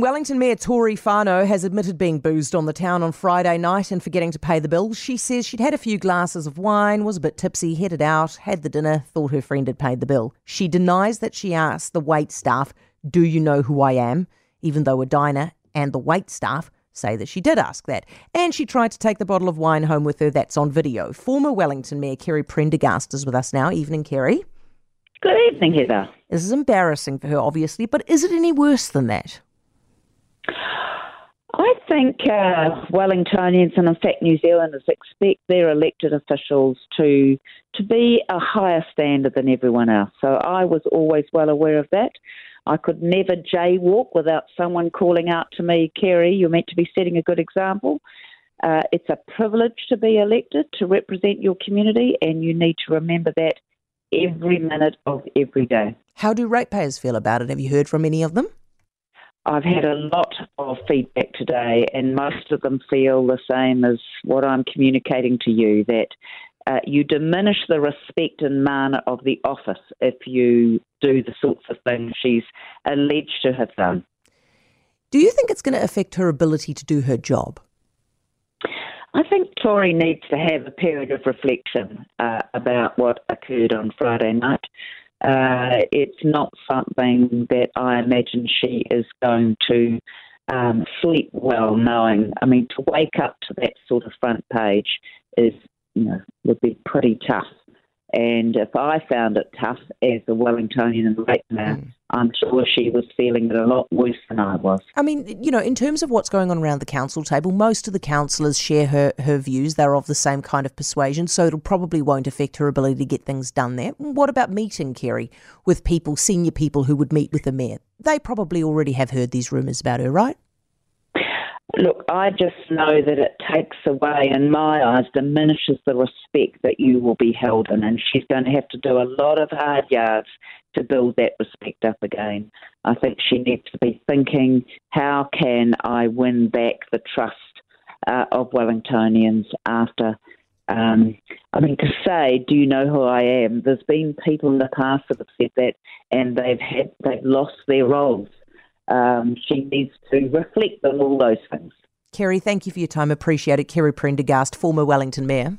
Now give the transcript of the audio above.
Wellington Mayor Tory Whanau has admitted being boozed on the town on Friday night and forgetting to pay the bill. She says she'd had a few glasses of wine, was a bit tipsy, headed out, had the dinner, thought her friend had paid the bill. She denies that she asked the wait staff, Do you know who I am? even though a diner and the wait staff say that she did ask that. And she tried to take the bottle of wine home with her. That's on video. Former Wellington Mayor Kerry Prendergast is with us now. Evening, Kerry. Good evening, Heather. This is embarrassing for her, obviously, but is it any worse than that? Think uh, Wellingtonians and in fact New Zealanders expect their elected officials to to be a higher standard than everyone else. So I was always well aware of that. I could never jaywalk without someone calling out to me, Kerry, you're meant to be setting a good example. Uh, it's a privilege to be elected to represent your community, and you need to remember that every minute of every day. How do ratepayers feel about it? Have you heard from any of them? I've had a lot of feedback today, and most of them feel the same as what I'm communicating to you that uh, you diminish the respect and mana of the office if you do the sorts of things she's alleged to have done. Do you think it's going to affect her ability to do her job? I think Tory needs to have a period of reflection uh, about what occurred on Friday night. Uh, it's not something that I imagine she is going to um, sleep well knowing. I mean, to wake up to that sort of front page is, you know, would be pretty tough. And if I found it tough as a Wellingtonian and ratepayer, mm. I'm sure she was feeling it a lot worse than I was. I mean, you know, in terms of what's going on around the council table, most of the councillors share her, her views. They're of the same kind of persuasion, so it'll probably won't affect her ability to get things done there. What about meeting, Kerry, with people, senior people who would meet with the mayor? They probably already have heard these rumours about her, right? Look, I just know that it takes away, in my eyes, diminishes the respect that you will be held in, and she's going to have to do a lot of hard yards to build that respect up again. I think she needs to be thinking, how can I win back the trust uh, of Wellingtonians after? Um, I mean, to say, "Do you know who I am?" There's been people in the past that have said that, and they've had they've lost their roles um, she needs to reflect on all those things. Kerry, thank you for your time. Appreciate it. Kerry Prendergast, former Wellington Mayor.